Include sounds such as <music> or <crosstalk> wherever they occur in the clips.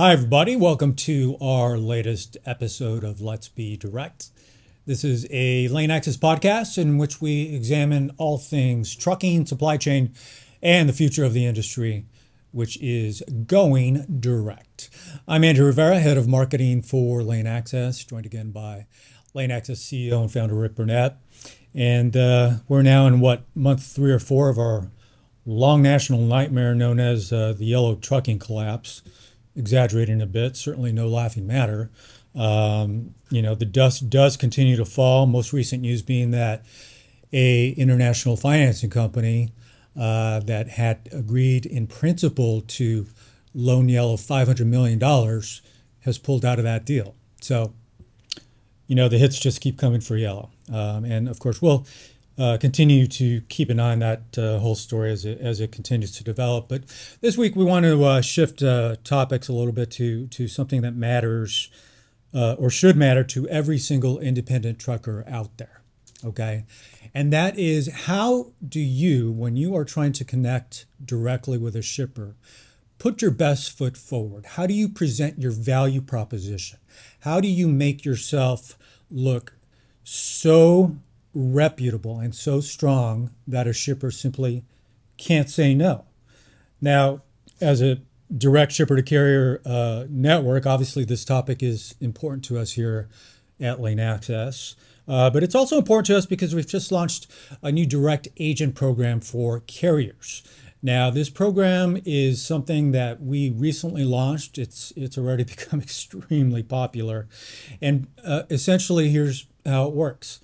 Hi, everybody. Welcome to our latest episode of Let's Be Direct. This is a LaneAxis podcast in which we examine all things trucking, supply chain, and the future of the industry, which is going direct. I'm Andrew Rivera, head of marketing for LaneAxis, joined again by LaneAxis CEO and founder Rick Burnett. And uh, we're now in what, month three or four of our long national nightmare known as uh, the yellow trucking collapse exaggerating a bit, certainly no laughing matter. Um, you know, the dust does continue to fall. Most recent news being that a international financing company uh, that had agreed in principle to loan Yellow $500 million has pulled out of that deal. So, you know, the hits just keep coming for Yellow. Um, and of course, we'll uh, continue to keep an eye on that uh, whole story as it, as it continues to develop. But this week we want to uh, shift uh, topics a little bit to to something that matters uh, or should matter to every single independent trucker out there. Okay, and that is how do you, when you are trying to connect directly with a shipper, put your best foot forward? How do you present your value proposition? How do you make yourself look so reputable and so strong that a shipper simply can't say no. Now, as a direct shipper to carrier uh, network, obviously this topic is important to us here at LaneAxis. Uh, but it's also important to us because we've just launched a new direct agent program for carriers. Now, this program is something that we recently launched. It's it's already <laughs> become extremely popular, and uh, essentially, here's how it works.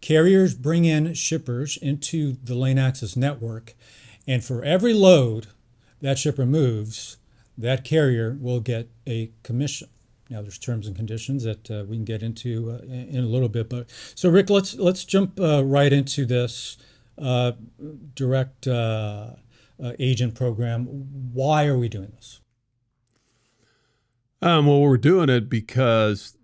Carriers bring in shippers into the LaneAxis network, and for every load that shipper moves, that carrier will get a commission. Now, there's terms and conditions that uh, we can get into uh, in a little bit, but so Rick, let's let's jump uh, right into this uh, direct uh, uh, agent program. Why are we doing this? Um, well, we're doing it because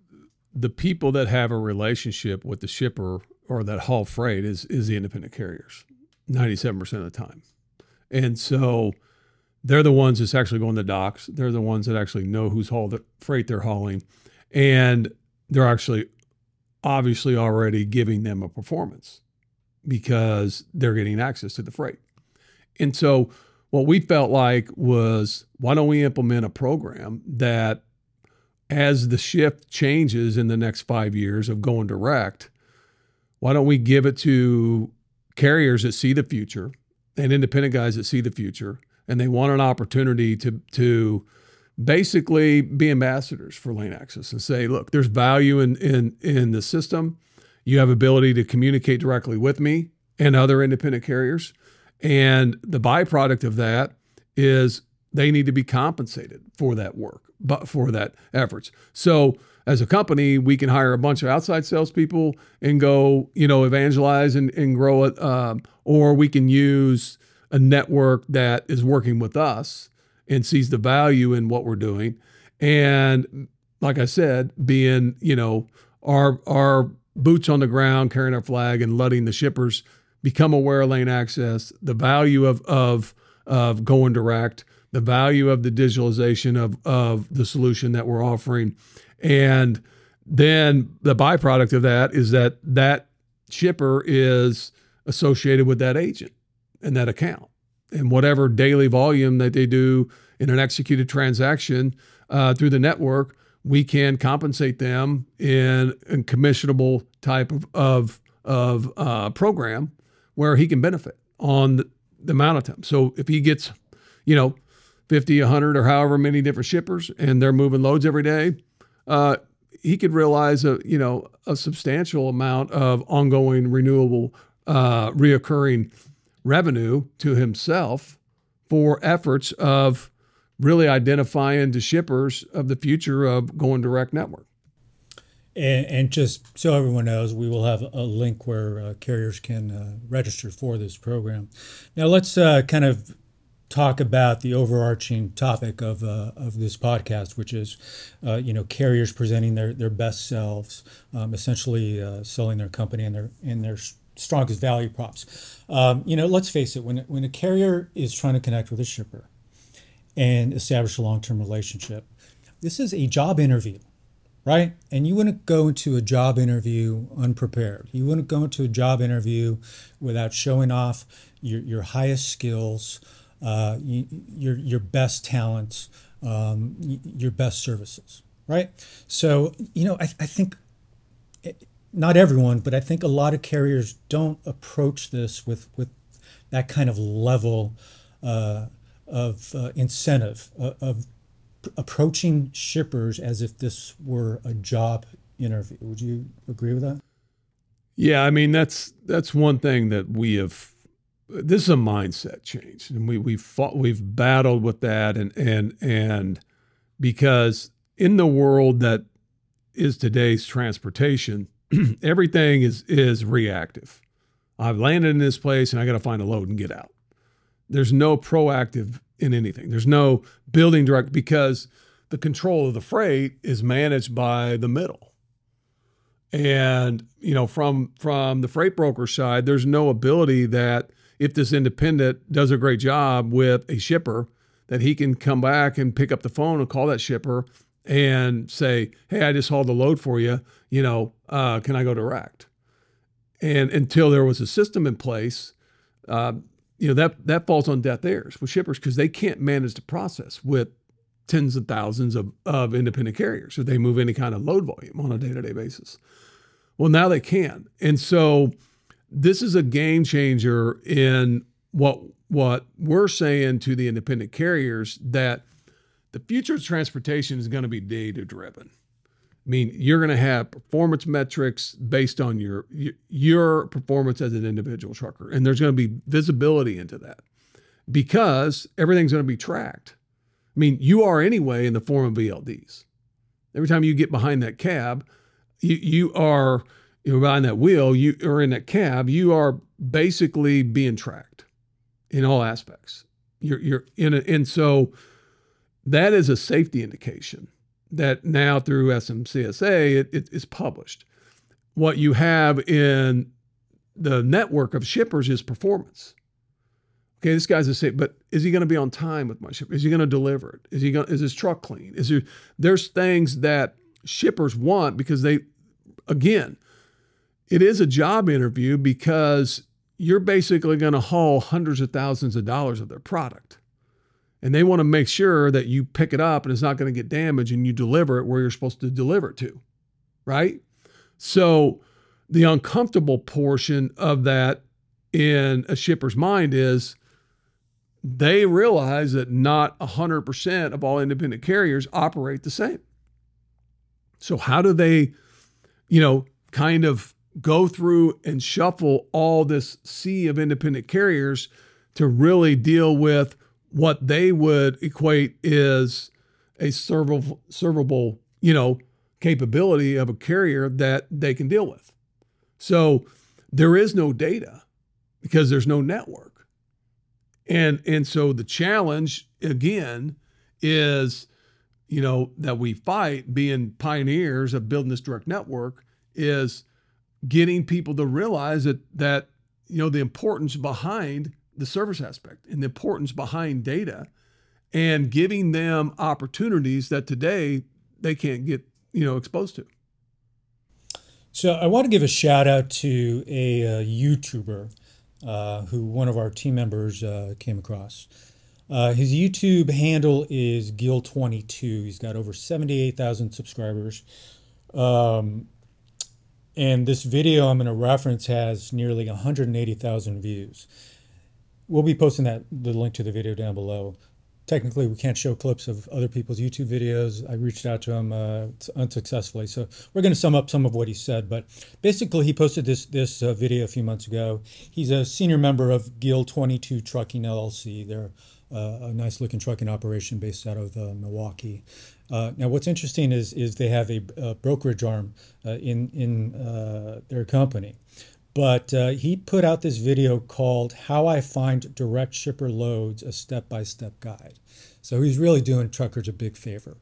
the people that have a relationship with the shipper or that haul freight is is the independent carriers, ninety seven percent of the time, and so they're the ones that's actually going to docks. They're the ones that actually know whose haul the freight they're hauling, and they're actually obviously already giving them a performance because they're getting access to the freight. And so what we felt like was why don't we implement a program that as the shift changes in the next 5 years of going direct why don't we give it to carriers that see the future and independent guys that see the future and they want an opportunity to to basically be ambassadors for LaneAxis and say look there's value in in in the system. You have ability to communicate directly with me and other independent carriers. And the byproduct of that is they need to be compensated for that work but for that efforts so as a company, we can hire a bunch of outside salespeople and go, you know, evangelize and, and grow it. Um, or we can use a network that is working with us and sees the value in what we're doing. And like I said, being, you know, our our boots on the ground, carrying our flag and letting the shippers become aware of LaneAxis, the value of of of going direct, the value of the digitalization of of the solution that we're offering and then the byproduct of that is that that shipper is associated with that agent and that account. And whatever daily volume that they do in an executed transaction uh, through the network, we can compensate them in a commissionable type of, of, of uh, program where he can benefit on the, the amount of time. So if he gets, you know, 50, 100, or however many different shippers and they're moving loads every day, uh, he could realize a you know a substantial amount of ongoing renewable uh, reoccurring revenue to himself for efforts of really identifying the shippers of the future of going direct network. And, and just so everyone knows, we will have a link where uh, carriers can uh, register for this program. Now let's uh, kind of talk about the overarching topic of, uh, of this podcast, which is, uh, you know, carriers presenting their, their best selves, um, essentially uh, selling their company and their and their strongest value props. Um, you know, let's face it, when when a carrier is trying to connect with a shipper and establish a long term relationship, this is a job interview, right? And you wouldn't go into a job interview unprepared. You wouldn't go into a job interview without showing off your, your highest skills, uh, your, your best talents, um, your best services, right? So, you know, I, I think not everyone, but I think a lot of carriers don't approach this with, with that kind of level uh, of uh, incentive, uh, of approaching shippers as if this were a job interview. Would you agree with that? Yeah, I mean that's that's one thing that we have this is a mindset change, and we we've fought, we've battled with that, and and and because in the world that is today's transportation, <clears throat> everything is is reactive. I've landed in this place, and I got to find a load and get out. There's no proactive in anything. There's no building direct because the control of the freight is managed by the middle. And you know, from from the freight broker side, there's no ability that if this independent does a great job with a shipper, that he can come back and pick up the phone and call that shipper and say, "Hey, I just hauled the load for you. You know, uh, can I go direct?" And until there was a system in place, uh, you know that that falls on deaf ears with shippers because they can't manage the process with tens of thousands of, of independent carriers if they move any kind of load volume on a day-to-day basis. Well, now they can. And so this is a game changer in what what we're saying to the independent carriers that the future of transportation is going to be data driven. I mean, you're going to have performance metrics based on your your performance as an individual trucker, and there's going to be visibility into that because everything's going to be tracked. I mean, you are anyway in the form of ELDs. Every time you get behind that cab, you you are you know, behind that wheel, you or in that cab, you are basically being tracked in all aspects. You're you're in a, and so that is a safety indication that now through FMCSA it, it is published. What you have in the network of shippers is performance. Okay, this guy's a safe, but is he going to be on time with my shipper? Is he going to deliver it? Is he going? Is his truck clean? Is there? There's things that shippers want because they, again, it is a job interview because you're basically going to haul hundreds of thousands of dollars of their product. And they want to make sure that you pick it up and it's not going to get damaged and you deliver it where you're supposed to deliver it to. Right? So the uncomfortable portion of that in a shipper's mind is they realize that not 100% of all independent carriers operate the same. So how do they, you know, kind of go through and shuffle all this sea of independent carriers to really deal with what they would equate is a servable, servable, you know, capability of a carrier that they can deal with. So there is no data because there's no network. And and so the challenge again is you know that we fight being pioneers of building this direct network is getting people to realize that that you know the importance behind the service aspect and the importance behind data and giving them opportunities that today they can't get you know exposed to. So i want to give a shout out to a, a youtuber uh, who one of our team members uh, came across. Uh, his youtube handle is Gill22 he's got over 78000 subscribers. Um, and this video I'm going to reference has nearly 180,000 views. We'll be posting that the link to the video down below. Technically, we can't show clips of other people's YouTube videos. I reached out to him uh, unsuccessfully, so we're going to sum up some of what he said. But basically, he posted this this uh, video a few months ago. He's a senior member of Gill 22 Trucking LLC. They're uh, a nice looking trucking operation based out of uh, Milwaukee. Uh, now, what's interesting is is they have a, a brokerage arm uh, in in uh, their company, but uh, he put out this video called "How I Find Direct Shipper Loads: A Step by Step Guide." So he's really doing truckers a big favor,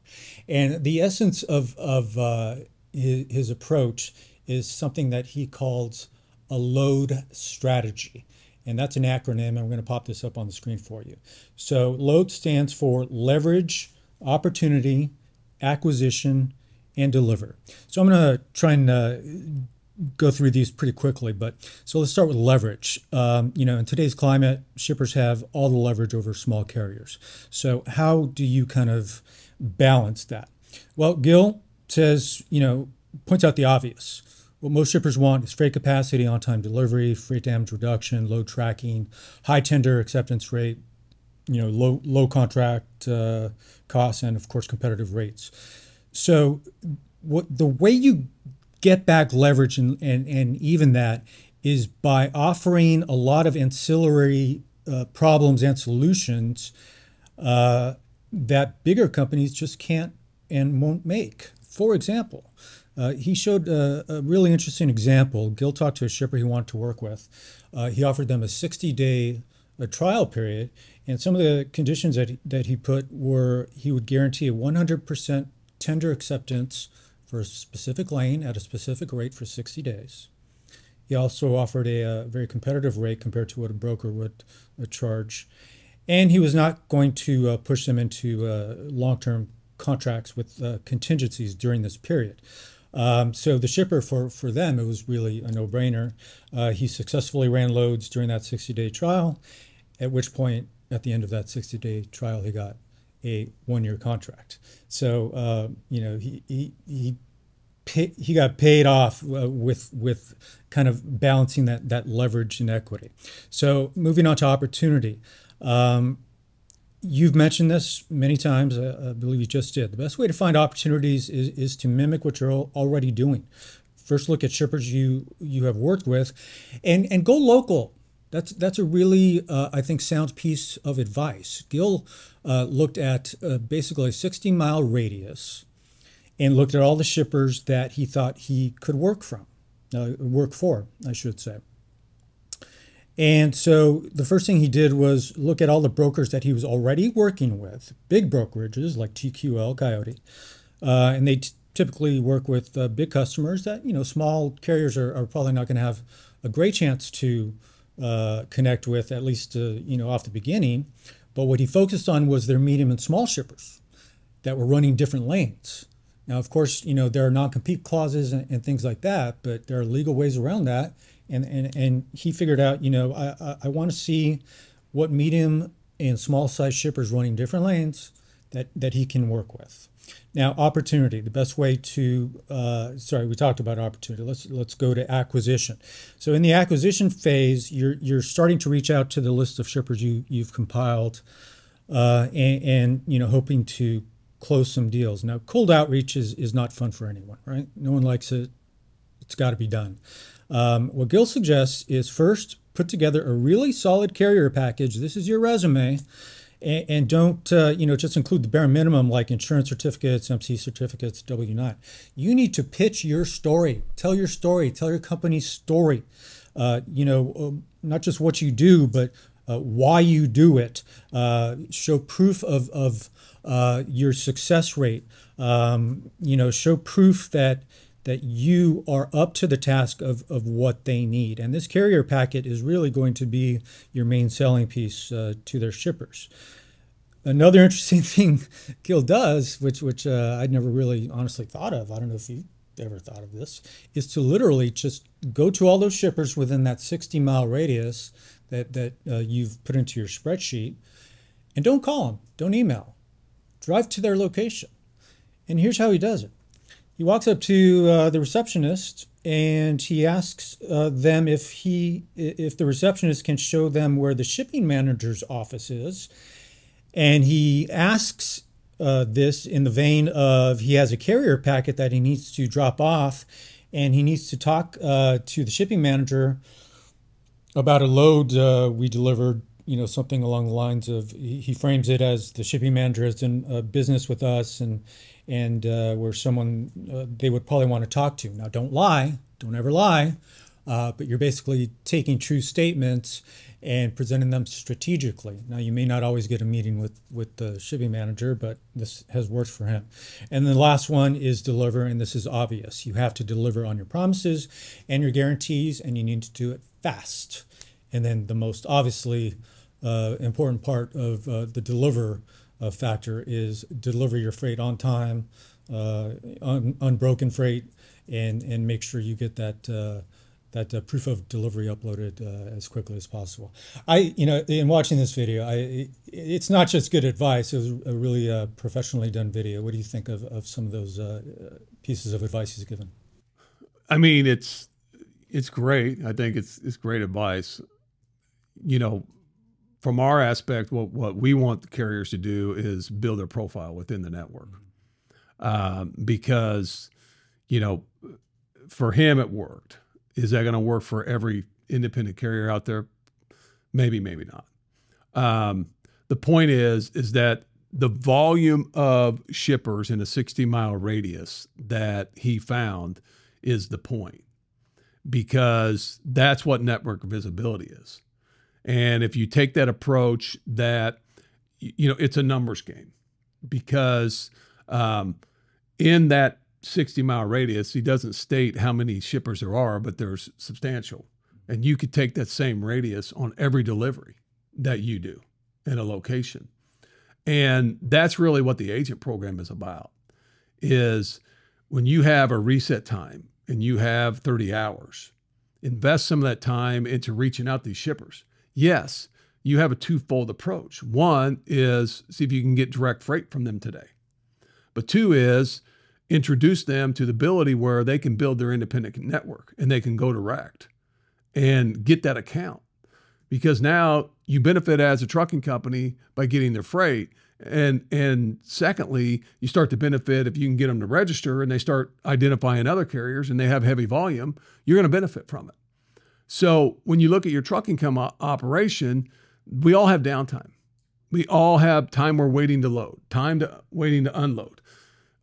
and the essence of of uh, his, his approach is something that he calls a load strategy. And that's an acronym, we're going to pop this up on the screen for you. So, LOAD stands for leverage, opportunity, acquisition, and deliver. So I'm going to try and uh, go through these pretty quickly. But so let's start with leverage. Um, you know, in today's climate, shippers have all the leverage over small carriers. So how do you kind of balance that? Well, Gill says, you know, points out the obvious. What most shippers want is freight capacity, on time delivery, freight damage reduction, load tracking, high tender acceptance rate, you know, low, low contract uh, costs, and of course, competitive rates. So, what the way you get back leverage and, and, and even that is by offering a lot of ancillary uh, problems and solutions uh, that bigger companies just can't and won't make. For example, uh, he showed a, a, really interesting example. Gill talked to a shipper he wanted to work with. Uh, he offered them a 60 day a trial period, and some of the conditions that he, that he put were he would guarantee a 100% tender acceptance for a specific lane at a specific rate for 60 days. He also offered a, a very competitive rate compared to what a broker would charge. And he was not going to uh, push them into uh, long term contracts with uh, contingencies during this period. Um, so the shipper for, for them, it was really a no brainer. Uh, he successfully ran loads during that 60 day trial, at which point, at the end of that 60 day trial, he got a one year contract. So, uh, you know, he, he, he, pay, he got paid off uh, with, with kind of balancing that, that leverage and equity. So, moving on to opportunity. Um, you've mentioned this many times. I, I, believe you just did. The best way to find opportunities is, is to mimic what you're already doing. First, look at shippers you you have worked with, and and go local. That's that's a really uh, I think sound piece of advice. Gill uh, looked at uh, basically a 60 mile radius, and looked at all the shippers that he thought he could work from, uh, work for, I should say. And so the first thing he did was look at all the brokers that he was already working with, big brokerages like TQL, Coyote, uh, and they t- typically work with uh, big customers that you know small carriers are, are probably not going to have a great chance to uh, connect with at least uh, you know off the beginning. But what he focused on was their medium and small shippers that were running different lanes. Now, of course, you know there are non-compete clauses and, and things like that, but there are legal ways around that and and and he figured out, you know, I I, I want to see what medium and small size shippers running different lanes that that he can work with. Now, opportunity. The best way to uh, sorry, we talked about opportunity. Let's let's go to acquisition. So in the acquisition phase, you're you're starting to reach out to the list of shippers you you've compiled, uh, and, and you know hoping to close some deals. Now, cold outreach is is not fun for anyone, right? No one likes it. It's got to be done. Um, what Gill suggests is first put together a really solid carrier package. This is your resume. And, and don't uh, you know just include the bare minimum like insurance certificates, MC certificates, W nine. You need to pitch your story, tell your story, tell your company's story. Uh, you know, uh, not just what you do, but uh, why you do it. Uh, show proof of of uh, your success rate. Um, you know, show proof that that you are up to the task of, of what they need. And this carrier packet is really going to be your main selling piece uh, to their shippers. Another <laughs> interesting thing Gill does, which which uh, I'd never really honestly thought of, I don't know if you ever thought of this, is to literally just go to all those shippers within that 60 mile radius that, that uh, you've put into your spreadsheet and don't call them, don't email, drive to their location. And here's how he does it he walks up to uh, the receptionist and he asks uh, them if he if the receptionist can show them where the shipping manager's office is. And he asks uh, this in the vein of he has a carrier packet that he needs to drop off and he needs to talk uh, to the shipping manager about a load uh, we delivered you know something along the lines of he frames it as the shipping manager has done uh, business with us and and uh, where someone uh, they would probably want to talk to. Now, don't lie, don't ever lie, uh, but you're basically taking true statements and presenting them strategically. Now, you may not always get a meeting with with the shipping manager, but this has worked for him. And the last one is deliver, and this is obvious. You have to deliver on your promises and your guarantees, and you need to do it fast. And then the most obviously uh, important part of uh, the deliver uh, factor is deliver your freight on time, uh, un- unbroken freight, and and make sure you get that uh, that uh, proof of delivery uploaded uh, as quickly as possible. I, you know, in watching this video, I it, it's not just good advice. It was a really uh, professionally done video. What do you think of, of some of those pieces of advice he's given? I mean, it's it's great. I think it's it's great advice. You know, from our aspect, what what we want the carriers to do is build their profile within the network, um, because you know, for him it worked is that going to work for every independent carrier out there? Maybe, maybe not. Um, the point is, is that the volume of shippers in a 60 mile radius that he found is the point because that's what network visibility is. And if you take that approach, that you know it's a numbers game because um, in that 60 mile radius, he doesn't state how many shippers there are, but there's substantial. And you could take that same radius on every delivery that you do in a location. And that's really what the agent program is about is when you have a reset time and you have 30 hours, invest some of that time into reaching out these shippers. Yes, you have a twofold approach. One is see if you can get direct freight from them today. But two is introduce them to the ability where they can build their independent network and they can go direct and get that account because now you benefit as a trucking company by getting their freight and and secondly you start to benefit if you can get them to register and they start identifying other carriers and they have heavy volume you're going to benefit from it so when you look at your trucking come operation we all have downtime we all have time we're waiting to load time to waiting to unload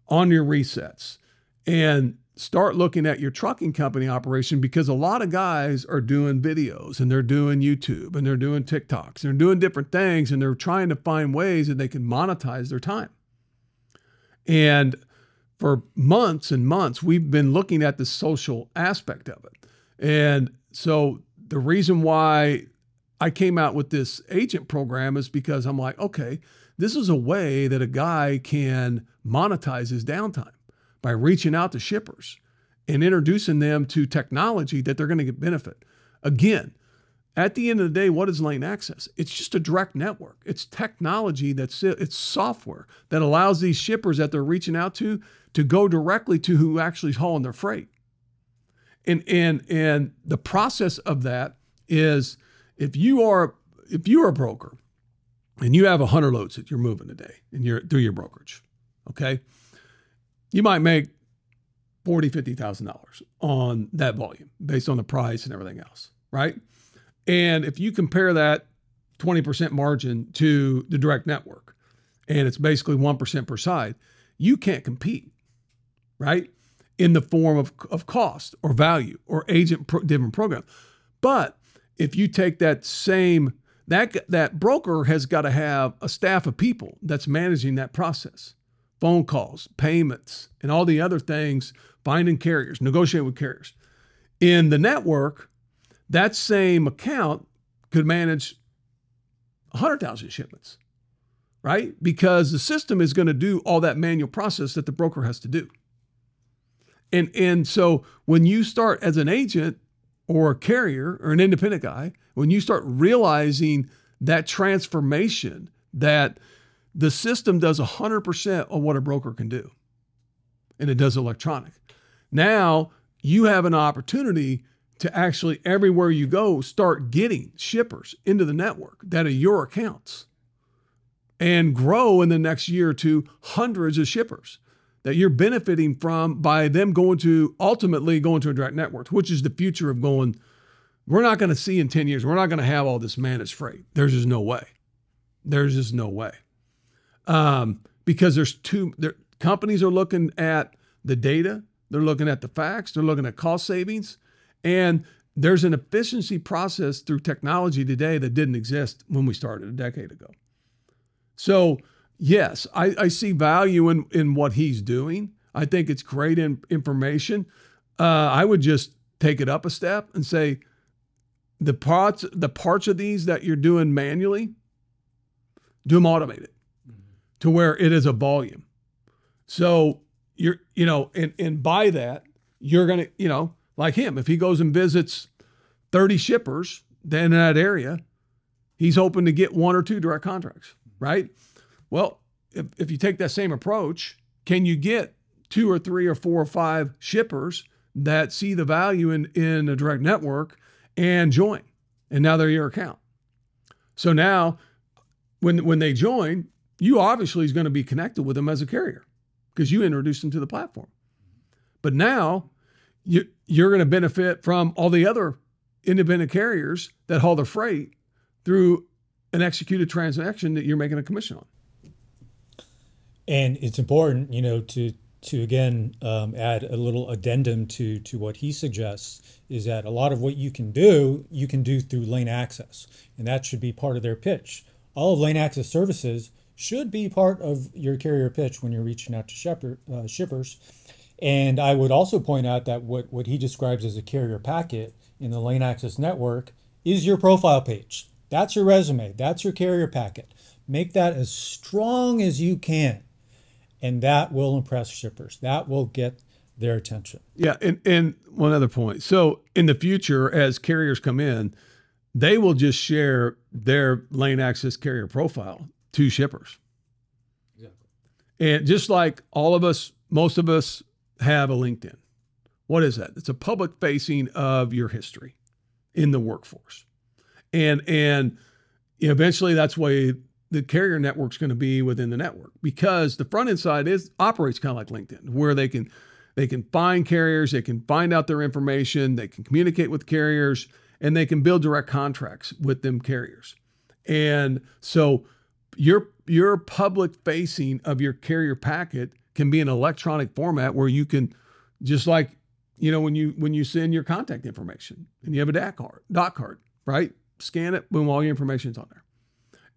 on your resets and start looking at your trucking company operation because a lot of guys are doing videos and they're doing YouTube and they're doing TikToks and they're doing different things and they're trying to find ways that they can monetize their time. And for months and months, we've been looking at the social aspect of it. And so the reason why I came out with this agent program is because I'm like, okay, this is a way that a guy can monetize his downtime by reaching out to shippers and introducing them to technology that they're going to get benefit. Again, at the end of the day, what is LaneAxis? It's just a direct network. It's technology that's it's software that allows these shippers that they're reaching out to to go directly to who actually is hauling their freight. And and and the process of that is if you are if you're a broker and you have 100 loads that you're moving today and you're through your brokerage, okay, you might make forty, fifty thousand dollars on that volume based on the price and everything else, right? And if you compare that 20% margin to the direct network, and it's basically 1% per side, you can't compete, right? In the form of, of cost or value or agent pro, different program. But if you take that same that that broker has got to have a staff of people that's managing that process. Phone calls payments and all the other things finding carriers negotiating with carriers. In the network that same account could manage 100000 shipments right? Because the system is going to do all that manual process that the broker has to do and and so when you start as an agent or a carrier or an independent guy, when you start realizing that transformation that the system does 100% of what a broker can do and it does electronic. Now you have an opportunity to actually everywhere you go start getting shippers into the network that are your accounts and grow in the next year to hundreds of shippers that you're benefiting from by them going to ultimately going to a direct network, which is the future of going. We're not going to see in 10 years, we're not going to have all this managed freight. There's just no way. There's just no way. Um, because there's two there, companies are looking at the data, they're looking at the facts, they're looking at cost savings, and there's an efficiency process through technology today that didn't exist when we started a decade ago. So yes, I, I see value in, in what he's doing. I think it's great in, information. Uh, I would just take it up a step and say the parts the parts of these that you're doing manually, do them automated. Mm-hmm. to where it is a volume. So you're, you know, and, and by that, you're going to, you know, like him, if he goes and visits 30 shippers then in that area, he's hoping to get one or two direct contracts, right? Well, if, if you take that same approach, can you get two or three or four or five shippers that see the value in, in a direct network and join? And now they're your account. So now when when they join, you obviously is going to be connected with them as a carrier because you introduced them to the platform. But now you you're going to benefit from all the other independent carriers that haul the freight through an executed transaction that you're making a commission on. And it's important, you know, to to again um, add a little addendum to to what he suggests is that a lot of what you can do you can do through LaneAxis, and that should be part of their pitch. All of LaneAxis services should be part of your carrier pitch when you're reaching out to uh, shippers. And I would also point out that what, what he describes as a carrier packet in the LaneAxis network is your profile page. That's your resume. That's your carrier packet. Make that as strong as you can and that will impress shippers. That will get their attention. Yeah, and, and one other point. So in the future, as carriers come in, they will just share their LaneAxis carrier profile to shippers. Exactly. And just like all of us, most of us have a LinkedIn. What is that? It's a public facing of your history in the workforce. And and eventually that's why the carrier network's going to be within the network because the front end side is operates kind of like LinkedIn, where they can they can find carriers, they can find out their information, they can communicate with carriers, and they can build direct contracts with them carriers. And so your your public facing of your carrier packet can be an electronic format where you can just like you know when you when you send your contact information and you have a DAC card, dot card, right? Scan it, boom, all your information's on there.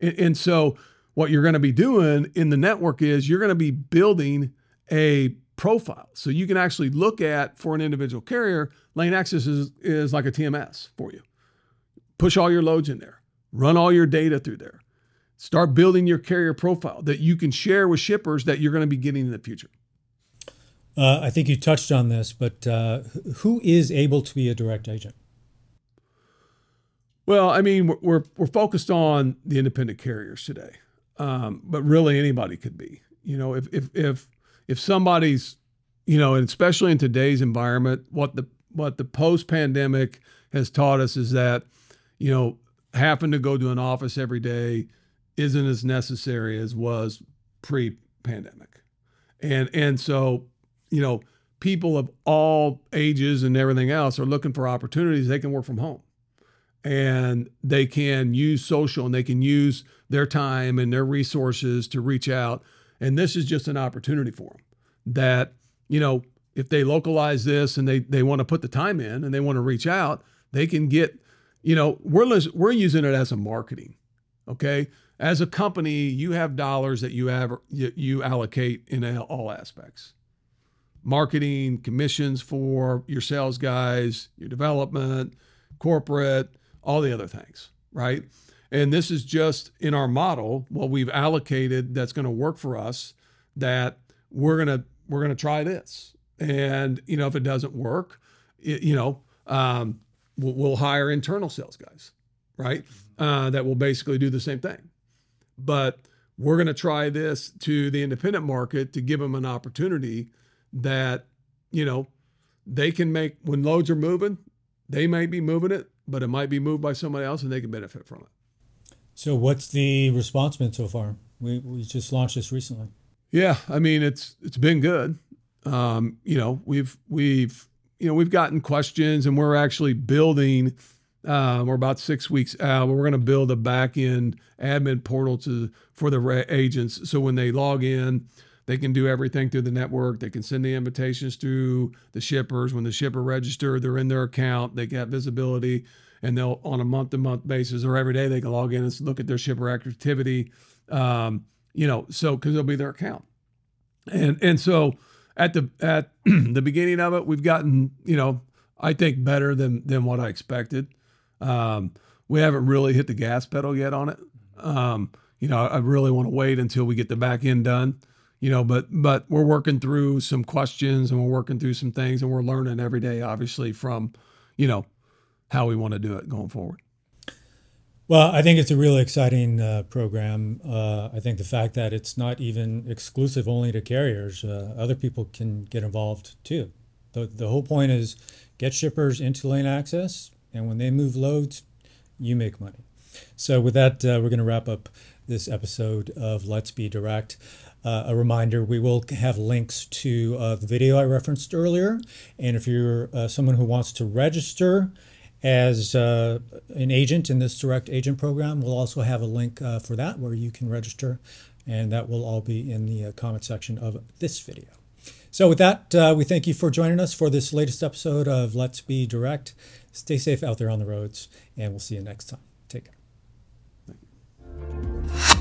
And, so what you're going to be doing in the network is you're going to be building a profile. So you can actually look at for an individual carrier, LaneAxis is, is like a TMS for you. Push all your loads in there, run all your data through there. Start building your carrier profile that you can share with shippers that you're going to be getting in the future. Uh, I think you touched on this, but uh, who is able to be a direct agent? Well, I mean, we're, we're, we're focused on the independent carriers today, um, but really anybody could be. You know, if if if if somebody's, you know, and especially in today's environment, what the what the post pandemic has taught us is that, you know, having to go to an office every day isn't as necessary as was pre pandemic, and and so, you know, people of all ages and everything else are looking for opportunities. They can work from home and they can use social and they can use their time and their resources to reach out. And this is just an opportunity for them that, you know, if they localize this and they, they want to put the time in and they want to reach out, they can get, you know, we're, we're using it as a marketing. Okay. As a company, you have dollars that you have, you, you allocate in all aspects marketing, commissions for your sales guys, your development, corporate, all the other things, right? And this is just in our model what we've allocated that's going to work for us that we're going to we're going to try this. And you know if it doesn't work, it, you know, um, we'll, we'll, hire internal sales guys, right? Uh, that will basically do the same thing. But we're going to try this to the independent market to give them an opportunity that you know they can make when loads are moving, they may be moving it but it might be moved by somebody else and they can benefit from it. So, what's the response been so far? We, we just launched this recently. Yeah, I mean it's it's been good. Um, you know, we've we've you know we've gotten questions, and we're actually building. Um, we're about six weeks out. But we're going to build a back end admin portal to for the agents, so when they log in, they can do everything through the network. They can send the invitations to the shippers. When the shipper register, they're in their account. They get visibility, and they'll on a month to month basis or every day they can log in and look at their shipper activity. Um, you know, so because it'll be their account, and and so at the at <clears throat> the beginning of it, we've gotten you know I think better than than what I expected. Um, we haven't really hit the gas pedal yet on it. Um, you know, I really want to wait until we get the back end done. You know, but but we're working through some questions and we're working through some things and we're learning every day, obviously, from, you know, how we want to do it going forward. Well, I think it's a really exciting uh, program. Uh, I think the fact that it's not even exclusive only to carriers, uh, other people can get involved too. The, the whole point is get shippers into LaneAxis, and when they move loads, you make money. So, with that, uh, we're going to wrap up this episode of Let's Be Direct. Uh, a reminder we will have links to uh, the video I referenced earlier. And if you're uh, someone who wants to register as uh, an agent in this direct agent program, we'll also have a link uh, for that where you can register. And that will all be in the uh, comment section of this video. So, with that, we thank you for joining us for this latest episode of Let's Be Direct. Stay safe out there on the roads, and we'll see you next time. Take care.